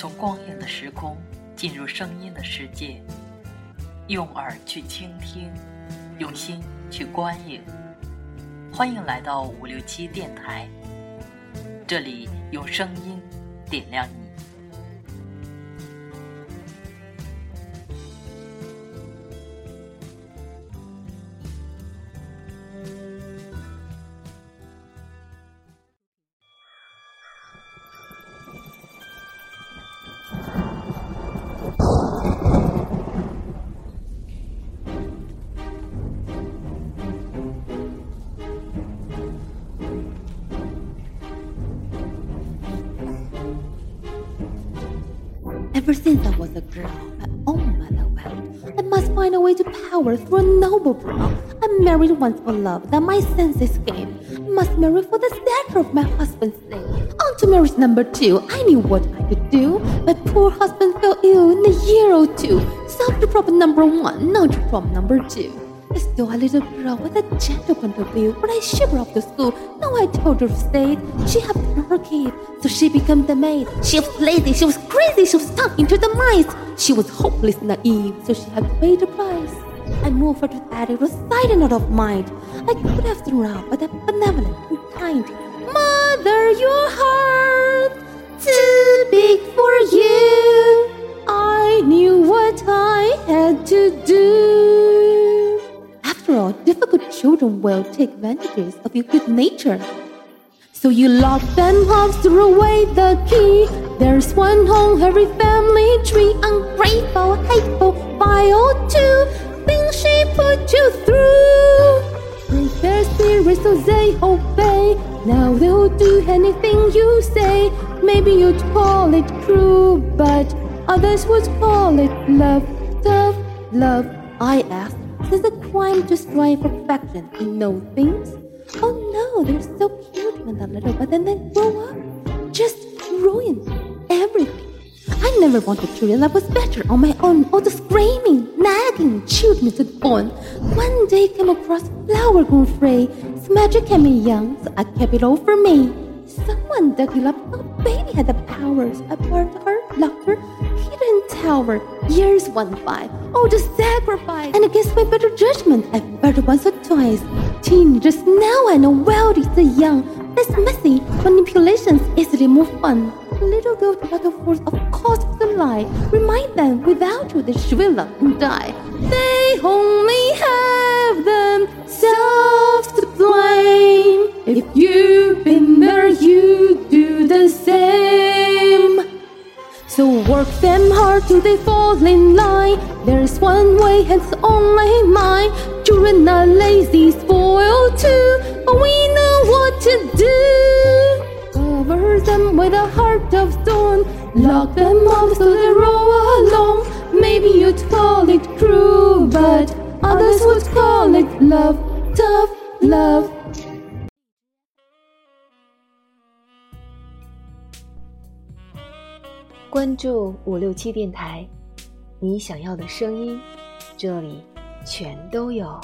从光影的时空进入声音的世界，用耳去倾听，用心去观影。欢迎来到五六七电台，这里用声音点亮 Ever since I was a girl, my own mother wept. I must find a way to power through a noble brow. I married once for love that my senses gave. Must marry for the stature of my husband's sake. On to marriage number two, I knew what I could do. My poor husband fell ill in a year or two. Solved the problem number one, now to problem number two. I saw a little girl with a gentle point of view, but I shiver off to school. Now I told her to stay. She had her kid, so she became the maid. She was lazy, she was crazy, she was stuck into the mice. She was hopeless naive, so she had to pay the price. I moved that it was and not of mind. I could have thrown out, but that benevolent and kind. Mother, your heart too big for you. I knew what I had to do. After all, difficult children will take advantages of your good nature. So you lock them up, threw away the key. There's one home, every family tree. Ungrateful, hateful, vile too. You through. Break their spirits so they obey. Now they'll do anything you say. Maybe you'd call it cruel, but others would call it love. Tough love, I ask. Is it a crime to strive for perfection in no things? Oh no, they're so cute when they're little, but then they grow up. Just ruin everything. I never wanted to realize I was better on my own. All the screaming, to the bone. One day came across flower grown free. Its magic kept me young, so I kept it all for me. Someone dug it up. a baby had the powers. I burned her, locked her, hidden tower. Years went by. Oh, the sacrifice. And against my better judgment, I burned once or twice. Teenagers now I know well these are young. It's messy. Manipulations easily move fun. Little girl metaphors of course the lie. Remind them without you they shrivel up and die. They only have themselves to blame. If you've been there, you do the same. So work them hard till they fall in line. There's one way, it's only mine. Children are lazy, spoiled too, but we know what to do. Cover them with a heart of stone. Lock them up so they roll along. Maybe you'd call it cruel, but others would call it love. Tough love. 关注五六七电台，你想要的声音，这里全都有。